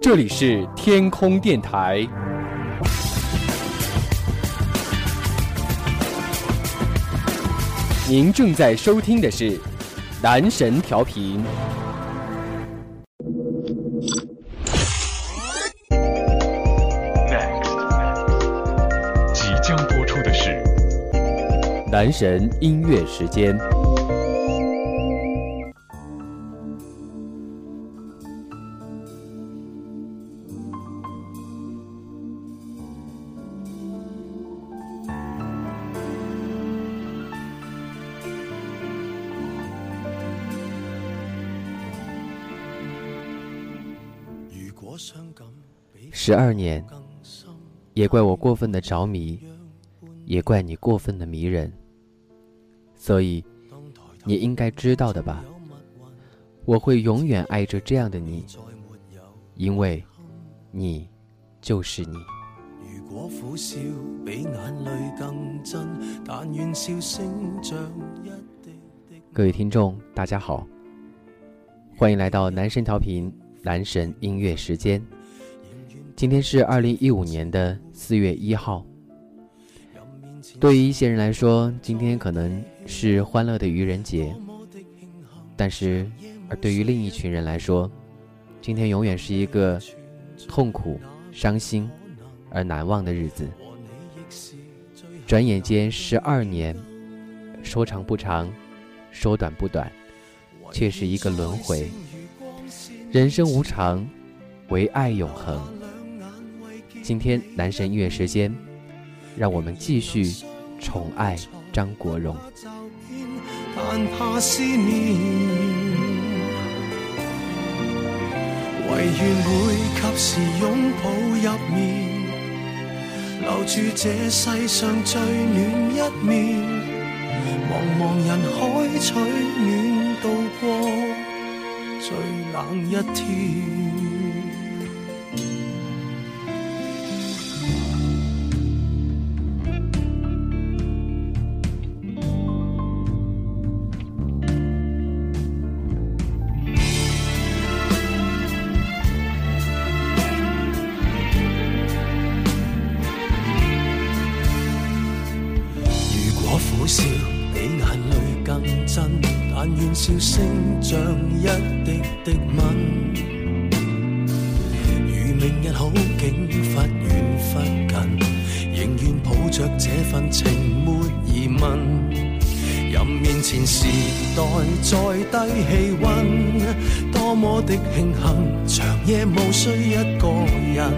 这里是天空电台，您正在收听的是男神调频。即将播出的是男神音乐时间。十二年，也怪我过分的着迷，也怪你过分的迷人。所以，你应该知道的吧？我会永远爱着这样的你，因为，你就是你。各位听众，大家好，欢迎来到男神调频男神音乐时间。今天是二零一五年的四月一号。对于一些人来说，今天可能是欢乐的愚人节；但是，而对于另一群人来说，今天永远是一个痛苦、伤心而难忘的日子。转眼间十二年，说长不长，说短不短，却是一个轮回。人生无常，唯爱永恒。今天男神音乐时间，让我们继续宠爱张国荣。但怕思念，唯愿会及时拥抱入眠，留住这世上最暖一面。茫茫人海取暖，度过最冷一天。笑声像一滴滴吻如明日好景忽远忽近仍愿抱着这份情没疑问任面前时代再低气温多么的庆幸长夜无需一个人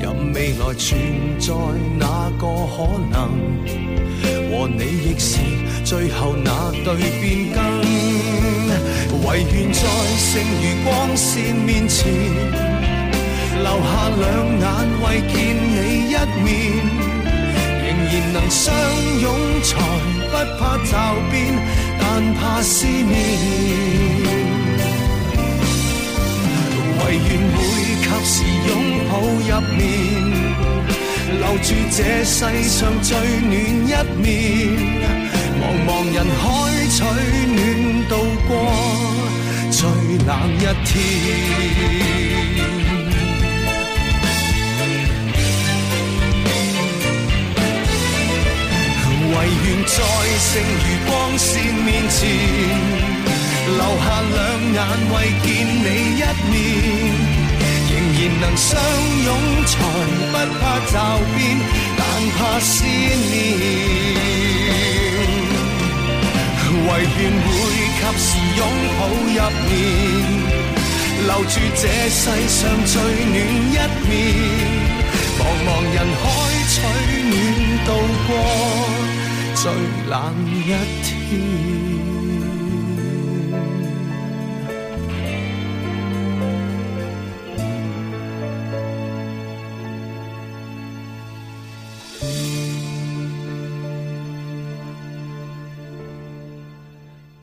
任未来存在哪个可能和你亦是最后那对变更。唯愿在剩余光线面前，留下两眼为见你一面，仍然能相拥才不怕骤变，但怕思念。唯愿会及时拥抱入眠。留住这世上最暖一面，茫茫人海取暖，渡过最冷一天。唯愿在剩余光线面。前，留下两眼为见你一面。仍然能相拥，才不怕骤变，但怕思念。唯愿会及时拥抱入眠，留住这世上最暖一面。茫茫人海取暖，度过最冷一天。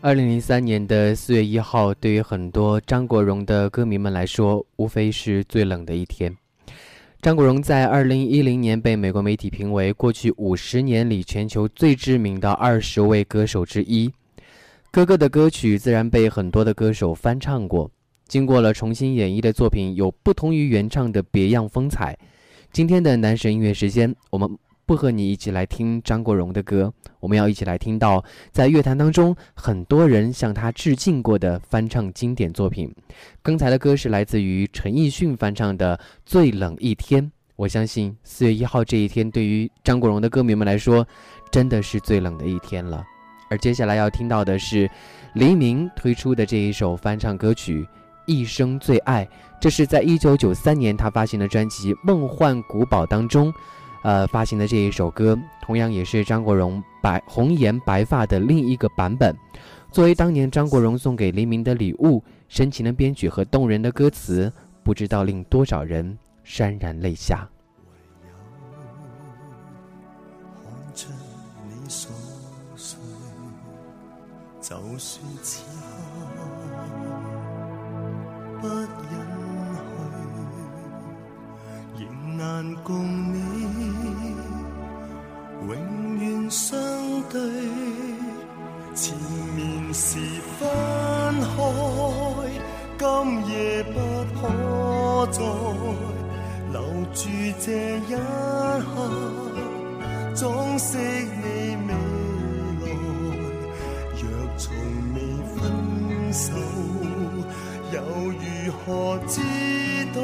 二零零三年的四月一号，对于很多张国荣的歌迷们来说，无非是最冷的一天。张国荣在二零一零年被美国媒体评为过去五十年里全球最知名的二十位歌手之一。哥哥的歌曲自然被很多的歌手翻唱过，经过了重新演绎的作品，有不同于原唱的别样风采。今天的男神音乐时间，我们不和你一起来听张国荣的歌，我们要一起来听到在乐坛当中很多人向他致敬过的翻唱经典作品。刚才的歌是来自于陈奕迅翻唱的《最冷一天》。我相信四月一号这一天，对于张国荣的歌迷们来说，真的是最冷的一天了。而接下来要听到的是黎明推出的这一首翻唱歌曲《一生最爱》，这是在一九九三年他发行的专辑《梦幻古堡》当中，呃发行的这一首歌，同样也是张国荣白红颜白发的另一个版本。作为当年张国荣送给黎明的礼物，深情的编曲和动人的歌词，不知道令多少人潸然泪下。就算此刻不忍去，仍难共你永远相对。前面是分开，今夜不可再留住这一刻，装饰你未来。若。从未分手，又如何知道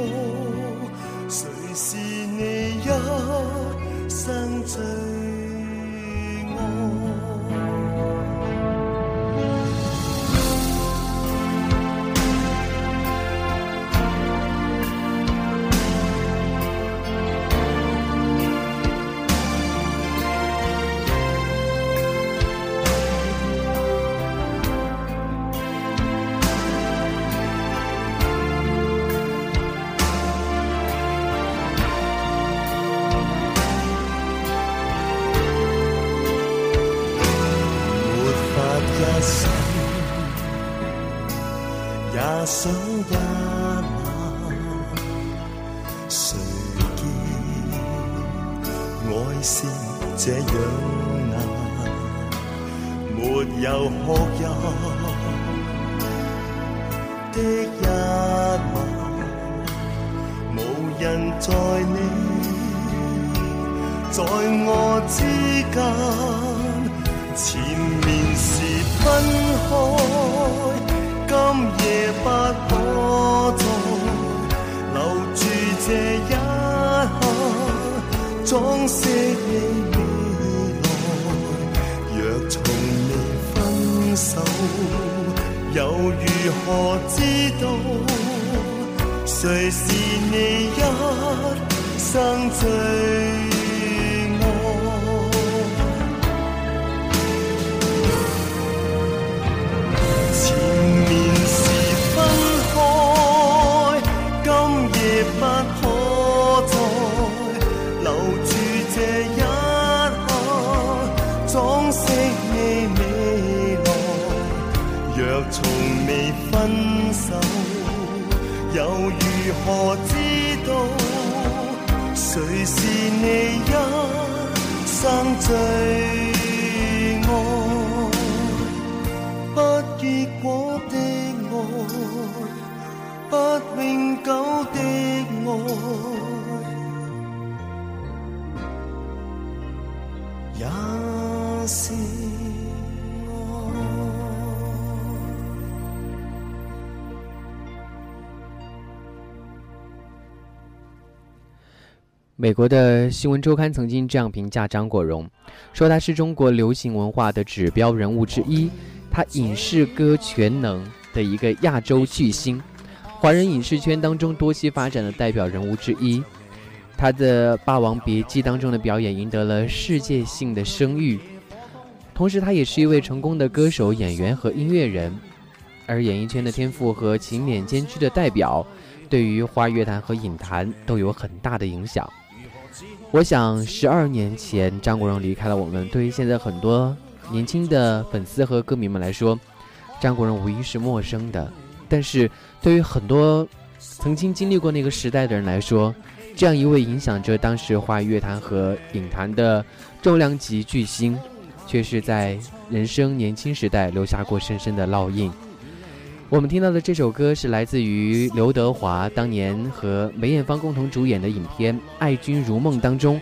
谁见爱是这样难？没有哭泣的一晚，无人在你，在我之间，前面是分开。今夜不可再这一刻，装饰你未来。若从未分手，又如何知道谁是你一生最？又如何知道谁是你一生最爱？不结果的爱，不永久的爱，也美国的新闻周刊曾经这样评价张国荣，说他是中国流行文化的指标人物之一，他影视歌全能的一个亚洲巨星，华人影视圈当中多栖发展的代表人物之一。他的《霸王别姬》当中的表演赢得了世界性的声誉，同时他也是一位成功的歌手、演员和音乐人，而演艺圈的天赋和勤勉兼具的代表，对于华乐坛和影坛都有很大的影响。我想，十二年前张国荣离开了我们，对于现在很多年轻的粉丝和歌迷们来说，张国荣无疑是陌生的。但是，对于很多曾经经历过那个时代的人来说，这样一位影响着当时华语乐坛和影坛的重量级巨星，却是在人生年轻时代留下过深深的烙印。我们听到的这首歌是来自于刘德华当年和梅艳芳共同主演的影片《爱君如梦》当中，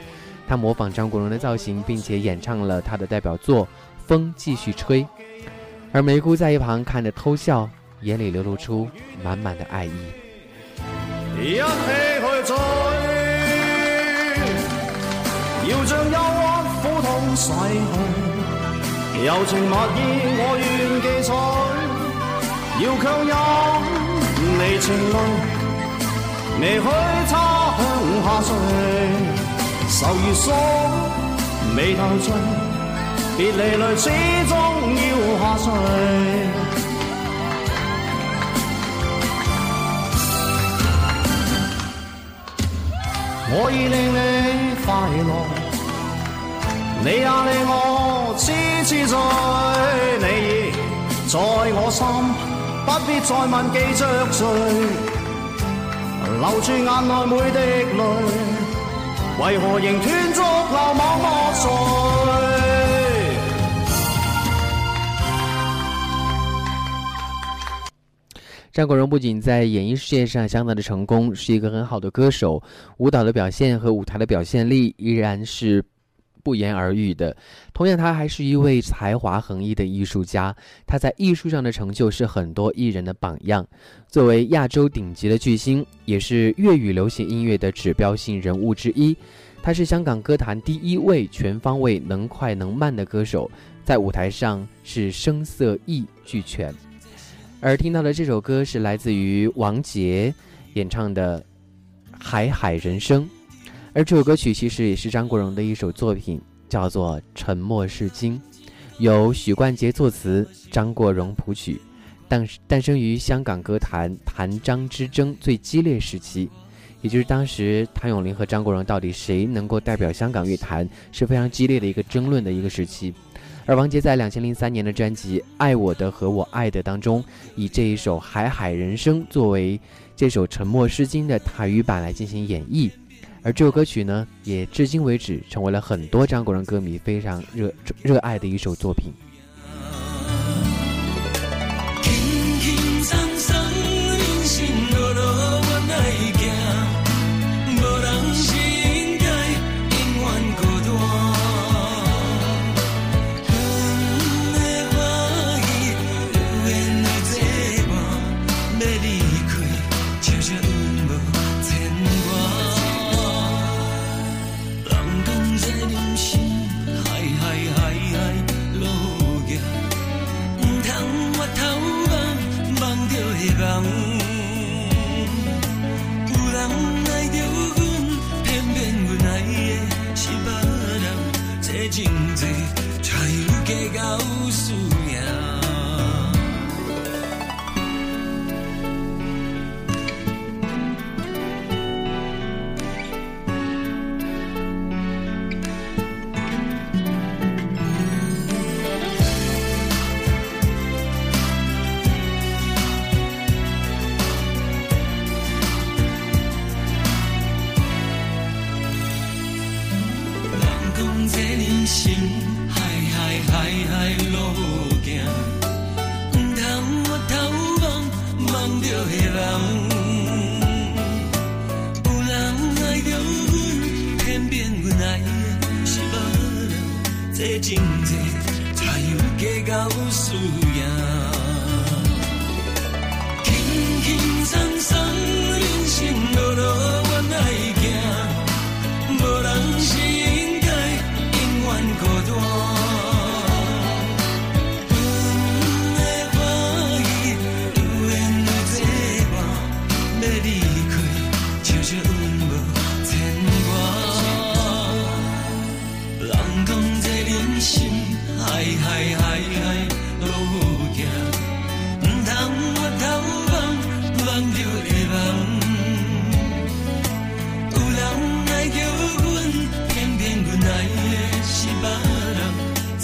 他模仿张国荣的造型，并且演唱了他的代表作《风继续吹》，而梅姑在一旁看着偷笑，眼里流露出满满的爱意。一起去追，要将忧郁苦痛洗去，柔情蜜意我愿记取。要强忍你情泪，未许他向下垂，愁如锁，眉头聚，别离泪始终要下垂。我已令你快乐，你也令我痴痴醉，你在我心。不必再问记着谁，留住眼内每滴泪，为何仍断续流茫莫碎？张国荣不仅在演艺事业上相当的成功，是一个很好的歌手，舞蹈的表现和舞台的表现力依然是。不言而喻的。同样，他还是一位才华横溢的艺术家。他在艺术上的成就是很多艺人的榜样。作为亚洲顶级的巨星，也是粤语流行音乐的指标性人物之一。他是香港歌坛第一位全方位能快能慢的歌手，在舞台上是声色艺俱全。而听到的这首歌是来自于王杰演唱的《海海人生》。而这首歌曲其实也是张国荣的一首作品，叫做《沉默是金》，由许冠杰作词，张国荣谱曲，诞诞生于香港歌坛谭张之争最激烈时期，也就是当时谭咏麟和张国荣到底谁能够代表香港乐坛是非常激烈的一个争论的一个时期。而王杰在两千零三年的专辑《爱我的和我爱的》当中，以这一首《海海人生》作为这首《沉默是金》的台语版来进行演绎。而这首歌曲呢，也至今为止成为了很多张国荣歌迷非常热热爱的一首作品。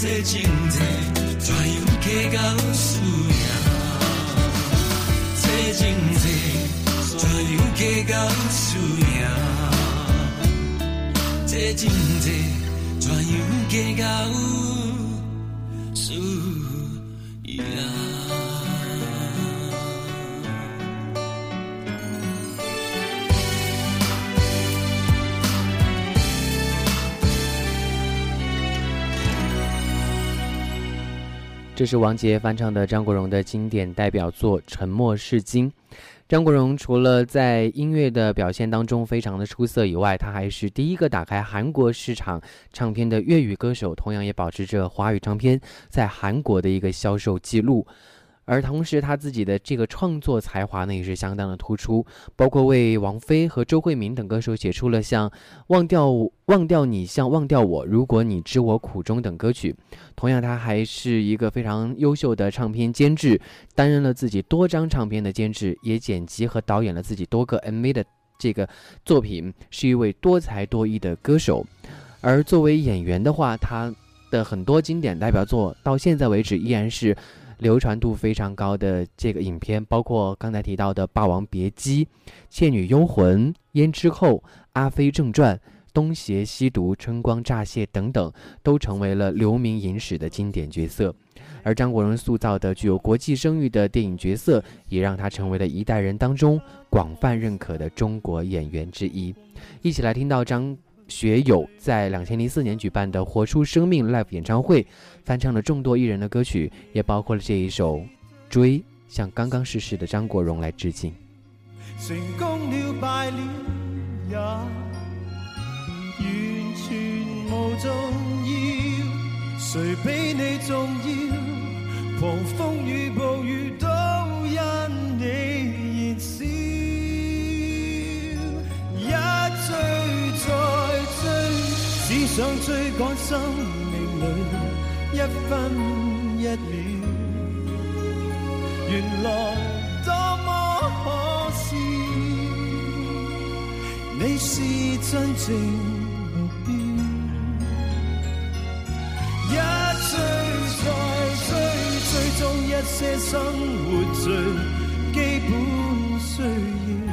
这情债怎样计较输赢。这真债怎样计较输赢。这真债怎样计较输赢。这是王杰翻唱的张国荣的经典代表作《沉默是金》。张国荣除了在音乐的表现当中非常的出色以外，他还是第一个打开韩国市场唱片的粤语歌手，同样也保持着华语唱片在韩国的一个销售记录。而同时，他自己的这个创作才华呢，也是相当的突出，包括为王菲和周慧敏等歌手写出了像《忘掉忘掉你》、像《忘掉我》、如果你知我苦衷等歌曲。同样，他还是一个非常优秀的唱片监制，担任了自己多张唱片的监制，也剪辑和导演了自己多个 MV 的这个作品，是一位多才多艺的歌手。而作为演员的话，他的很多经典代表作到现在为止依然是。流传度非常高的这个影片，包括刚才提到的《霸王别姬》《倩女幽魂》《胭脂扣》《阿飞正传》《东邪西毒》《春光乍泄》等等，都成为了留名影史的经典角色。而张国荣塑造的具有国际声誉的电影角色，也让他成为了一代人当中广泛认可的中国演员之一。一起来听到张。学友在两千零四年举办的《活出生命》Live 演唱会，翻唱了众多艺人的歌曲，也包括了这一首《追》，向刚刚逝世的张国荣来致敬。成功了败了也完全无重要，谁比你重要？狂风与暴雨都想追赶生命里一分一秒，原来多么可笑。你是真正目标，一追再追，追踪一些生活最基本需要，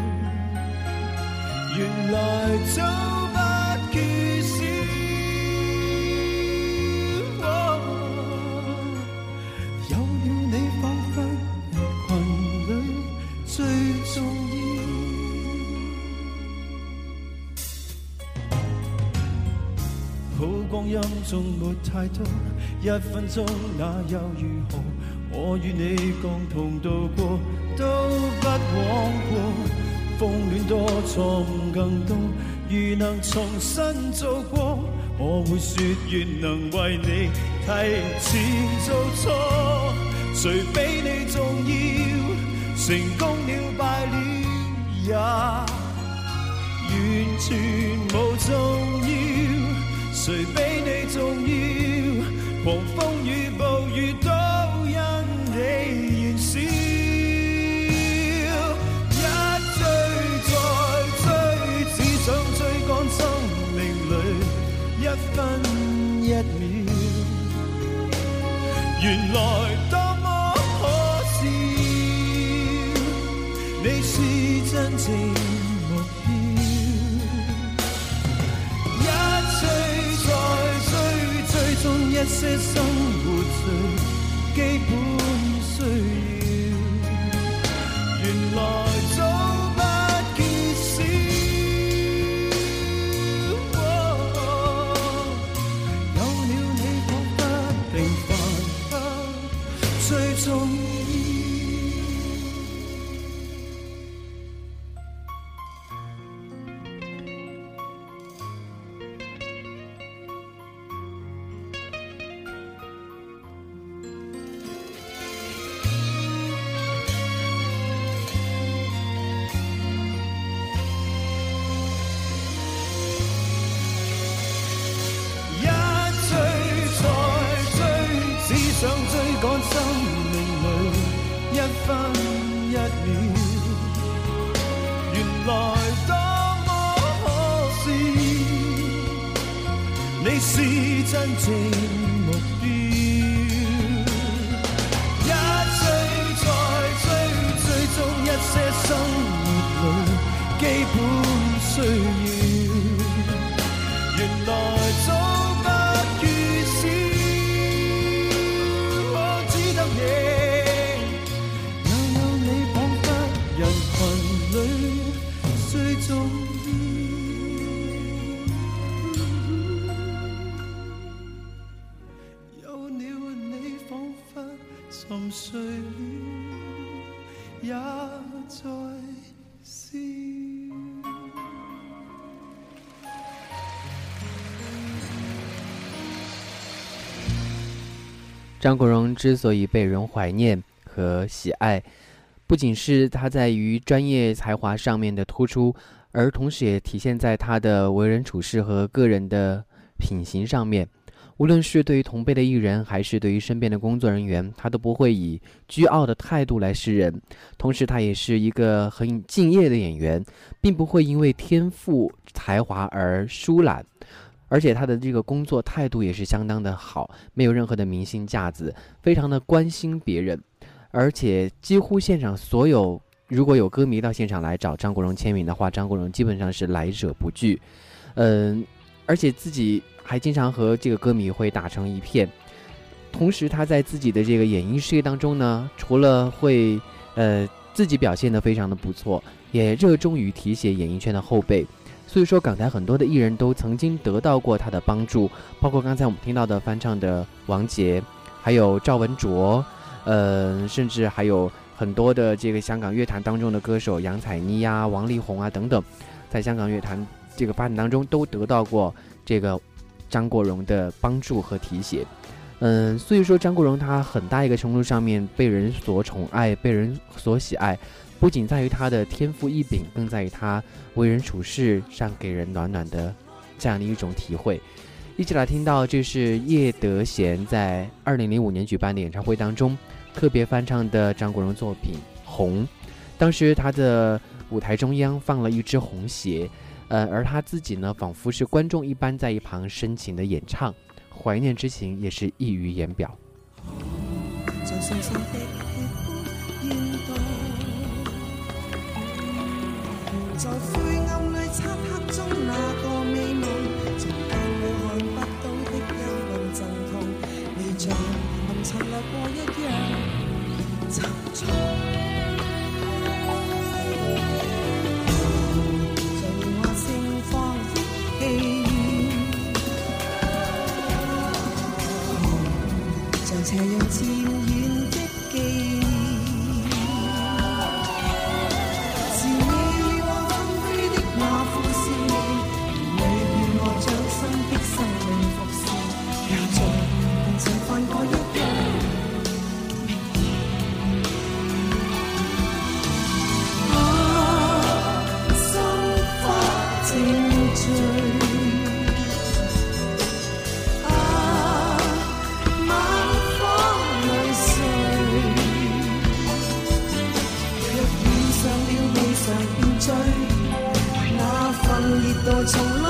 原来早。中没太多，一分钟那又如何？我与你共同度过，都不枉过。风恋多，错误更多，如能重新做过，我会说愿能为你提前做错。谁比你重要？成功了败了也完全无重要。谁比你重要？狂风雨暴雨都因你燃烧。一追再追，只想追赶生命里一分一秒。原来一些一秒。原来多么可笑。你是真正张国荣之所以被人怀念和喜爱，不仅是他在于专业才华上面的突出，而同时也体现在他的为人处事和个人的品行上面。无论是对于同辈的艺人，还是对于身边的工作人员，他都不会以倨傲的态度来示人。同时，他也是一个很敬业的演员，并不会因为天赋才华而疏懒。而且他的这个工作态度也是相当的好，没有任何的明星架子，非常的关心别人。而且几乎现场所有如果有歌迷到现场来找张国荣签名的话，张国荣基本上是来者不拒。嗯，而且自己。还经常和这个歌迷会打成一片，同时他在自己的这个演艺事业当中呢，除了会呃自己表现的非常的不错，也热衷于提携演艺圈的后辈，所以说港台很多的艺人都曾经得到过他的帮助，包括刚才我们听到的翻唱的王杰，还有赵文卓，呃，甚至还有很多的这个香港乐坛当中的歌手杨采妮呀、王力宏啊等等，在香港乐坛这个发展当中都得到过这个。张国荣的帮助和提携，嗯，所以说张国荣他很大一个程度上面被人所宠爱、被人所喜爱，不仅在于他的天赋异禀，更在于他为人处事上给人暖暖的这样的一种体会。一起来听到，这是叶德娴在二零零五年举办的演唱会当中特别翻唱的张国荣作品《红》，当时他的舞台中央放了一只红鞋。呃，而他自己呢，仿佛是观众一般，在一旁深情的演唱，怀念之情也是溢于言表。在灰暗里漆黑中那个美梦，曾带你看不到的幽暗阵痛，你像红尘掠过一样沉重。斜阳渐从来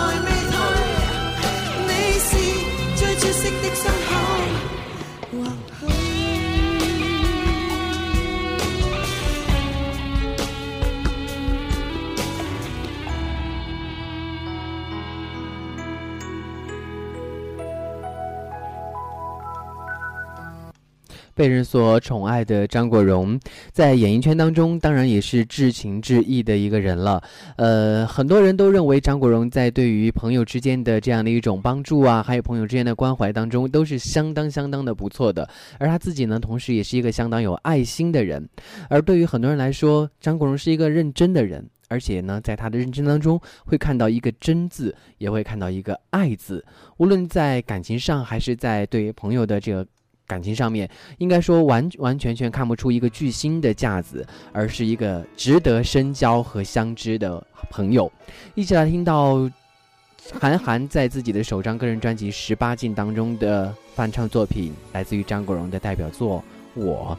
被人所宠爱的张国荣，在演艺圈当中，当然也是至情至义的一个人了。呃，很多人都认为张国荣在对于朋友之间的这样的一种帮助啊，还有朋友之间的关怀当中，都是相当相当的不错的。而他自己呢，同时也是一个相当有爱心的人。而对于很多人来说，张国荣是一个认真的人，而且呢，在他的认真当中，会看到一个真字，也会看到一个爱字。无论在感情上，还是在对朋友的这个。感情上面，应该说完完全全看不出一个巨星的架子，而是一个值得深交和相知的朋友。一起来听到韩寒在自己的首张个人专辑《十八禁》当中的翻唱作品，来自于张国荣的代表作《我》。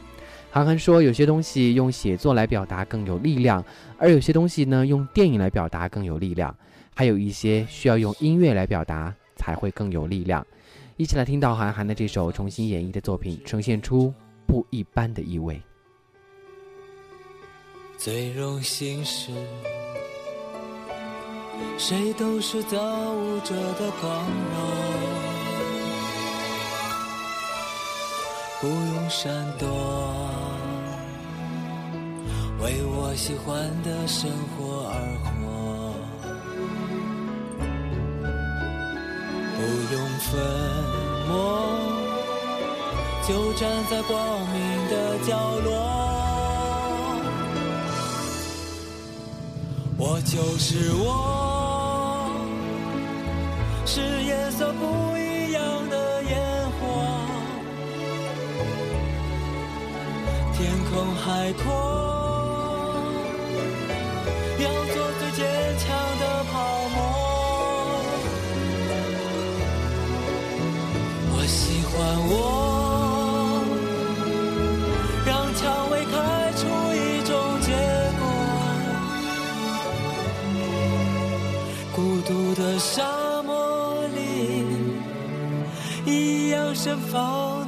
韩寒说：“有些东西用写作来表达更有力量，而有些东西呢，用电影来表达更有力量，还有一些需要用音乐来表达才会更有力量。”一起来听到韩寒的这首重新演绎的作品，呈现出不一般的意味。最荣幸是，谁都是造物者的光荣，不用闪躲，为我喜欢的生活而活，不用分。就站在光明的角落。我就是我，是颜色不一样的烟火，天空海阔，我，让蔷薇开出一种结果。孤独的沙漠里，一样盛放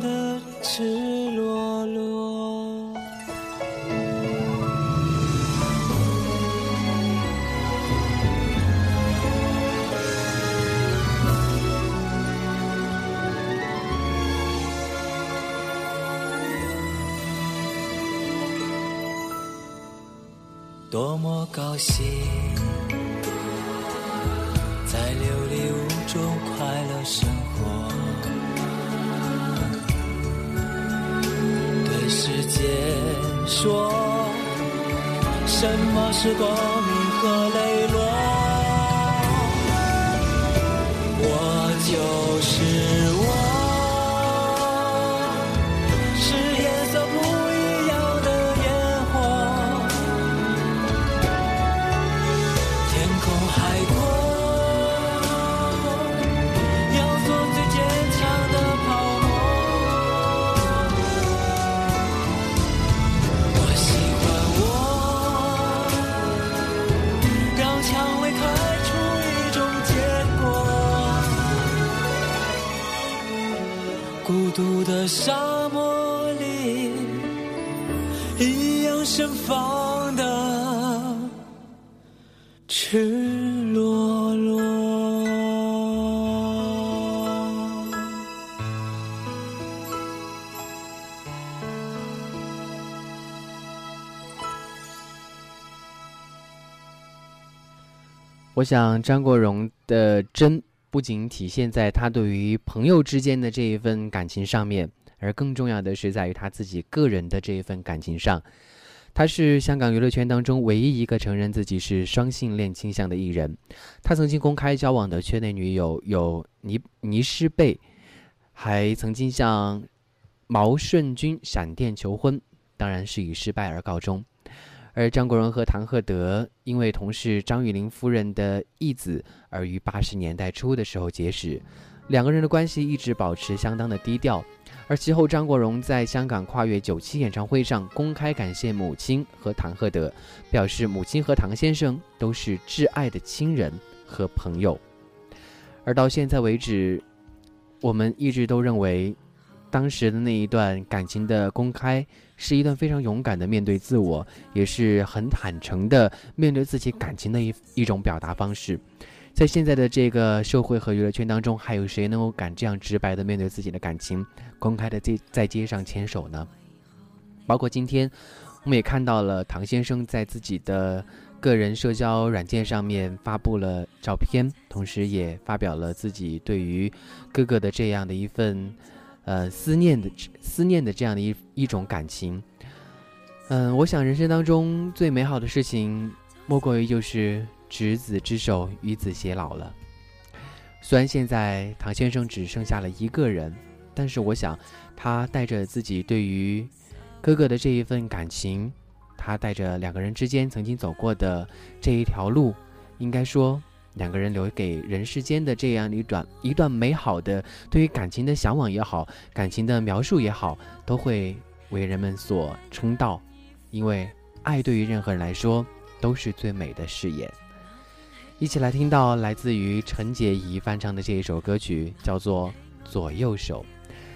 高兴，在琉璃屋中快乐生活，对世界说，什么是光明我想张国荣的真不仅体现在他对于朋友之间的这一份感情上面，而更重要的是在于他自己个人的这一份感情上。他是香港娱乐圈当中唯一一个承认自己是双性恋倾向的艺人。他曾经公开交往的圈内女友有倪倪诗蓓，还曾经向毛舜筠闪电求婚，当然是以失败而告终。而张国荣和唐鹤德因为同是张玉林夫人的义子，而于八十年代初的时候结识，两个人的关系一直保持相当的低调。而其后，张国荣在香港跨越九七演唱会上公开感谢母亲和唐鹤德，表示母亲和唐先生都是挚爱的亲人和朋友。而到现在为止，我们一直都认为，当时的那一段感情的公开，是一段非常勇敢的面对自我，也是很坦诚的面对自己感情的一一种表达方式。在现在的这个社会和娱乐圈当中，还有谁能够敢这样直白的面对自己的感情，公开的在在街上牵手呢？包括今天，我们也看到了唐先生在自己的个人社交软件上面发布了照片，同时也发表了自己对于哥哥的这样的一份，呃思念的思念的这样的一一种感情。嗯，我想人生当中最美好的事情，莫过于就是执子之手，与子偕老了。虽然现在唐先生只剩下了一个人，但是我想，他带着自己对于哥哥的这一份感情，他带着两个人之间曾经走过的这一条路，应该说，两个人留给人世间的这样一段一段美好的对于感情的向往也好，感情的描述也好，都会为人们所称道，因为爱对于任何人来说都是最美的誓言。一起来听到来自于陈洁仪翻唱的这一首歌曲，叫做《左右手》。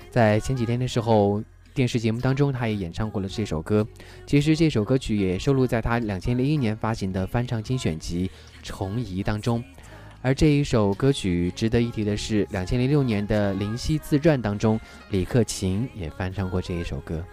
在前几天的时候，电视节目当中，他也演唱过了这首歌。其实这首歌曲也收录在他两千零一年发行的翻唱精选集《重移》当中。而这一首歌曲值得一提的是，两千零六年的《灵犀自传》当中，李克勤也翻唱过这一首歌。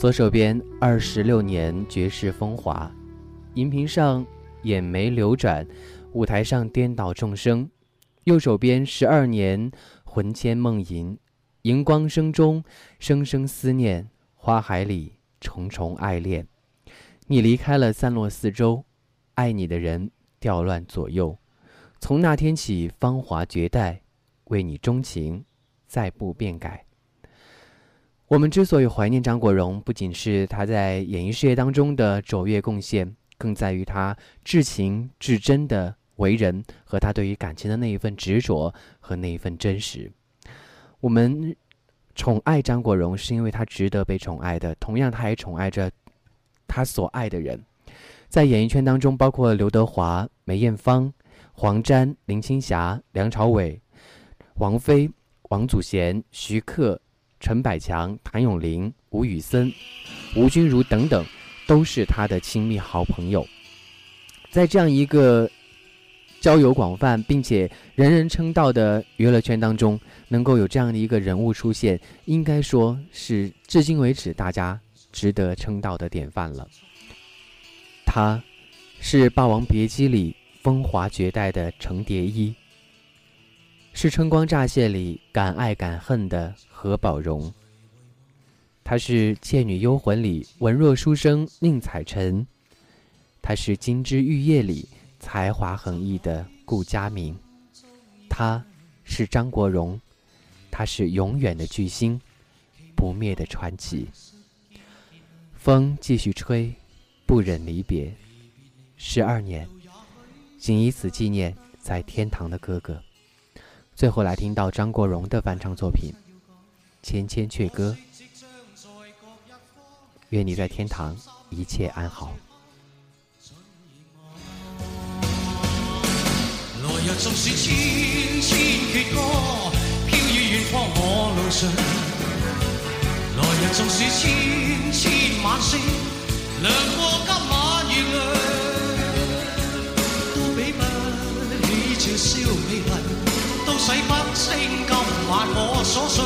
左手边二十六年绝世风华，荧屏上眼眉流转，舞台上颠倒众生；右手边十二年魂牵梦萦，荧光声中声声思念，花海里重重爱恋。你离开了散落四周，爱你的人调乱左右。从那天起，芳华绝代，为你钟情，再不变改。我们之所以怀念张国荣，不仅是他在演艺事业当中的卓越贡献，更在于他至情至真的为人和他对于感情的那一份执着和那一份真实。我们宠爱张国荣，是因为他值得被宠爱的，同样他也宠爱着他所爱的人。在演艺圈当中，包括刘德华、梅艳芳、黄沾、林青霞、梁朝伟、王菲、王祖贤、徐克。陈百强、谭咏麟、吴宇森、吴君如等等，都是他的亲密好朋友。在这样一个交友广泛并且人人称道的娱乐圈当中，能够有这样的一个人物出现，应该说是至今为止大家值得称道的典范了。他，是《霸王别姬》里风华绝代的程蝶衣。是《春光乍泄》里敢爱敢恨的何宝荣，他是《倩女幽魂》里文弱书生宁采臣，他是《金枝玉叶》里才华横溢的顾佳明，他是张国荣，他是永远的巨星，不灭的传奇。风继续吹，不忍离别，十二年，仅以此纪念在天堂的哥哥。最后来听到张国荣的翻唱作品《千千阙歌》，愿你在天堂一切安好。来日纵使千千闕歌，飘于远方我路上。来日纵使千千晚星，亮过今晚月亮，都比不起這宵美丽。都洗不清今晚我所想，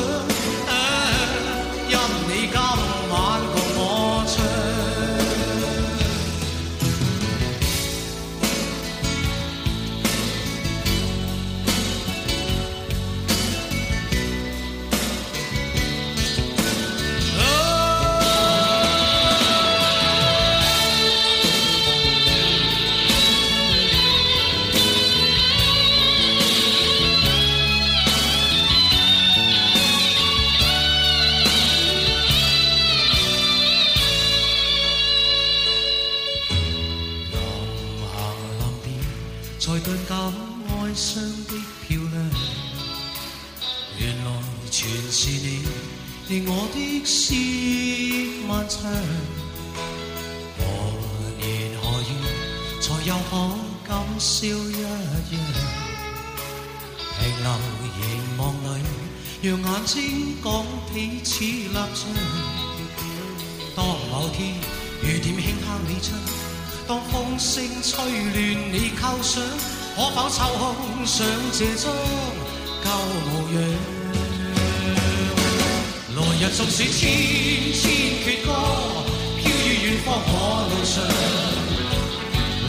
立場。當某天雨点輕敲你窗，當風聲吹亂你構想，可否抽空想這張舊模樣？來日纵使千千阙歌，飄於遠方我路上。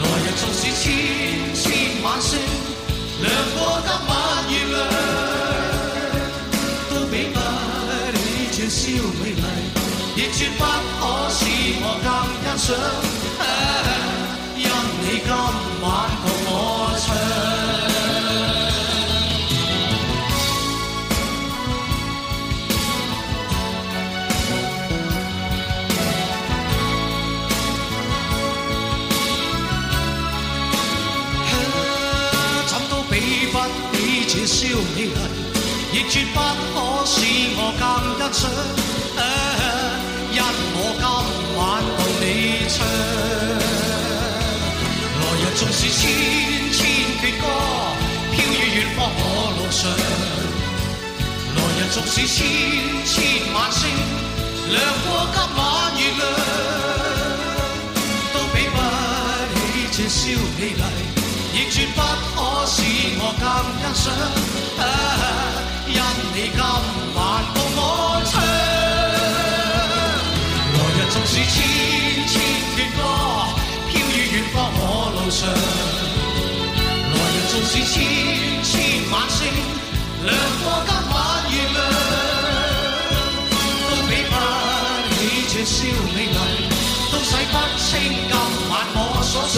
來日纵使千千晚星，亮過今晚美麗。亦绝不可使我更欣赏，因你今晚絕不可使我更欣賞。因我今晚共你唱，來日縱使千千阙歌，飄於遠方我路上。來日縱使千千晚星，亮過今晚月亮，都比不起這宵美丽，亦絕不可使我更欣賞。因你今晚共我唱。來日纵使千千闕歌，飄於遠方我路上。來日纵使千千晚星，亮過今晚月亮，都比不起這宵美麗，都洗不清今晚我所想。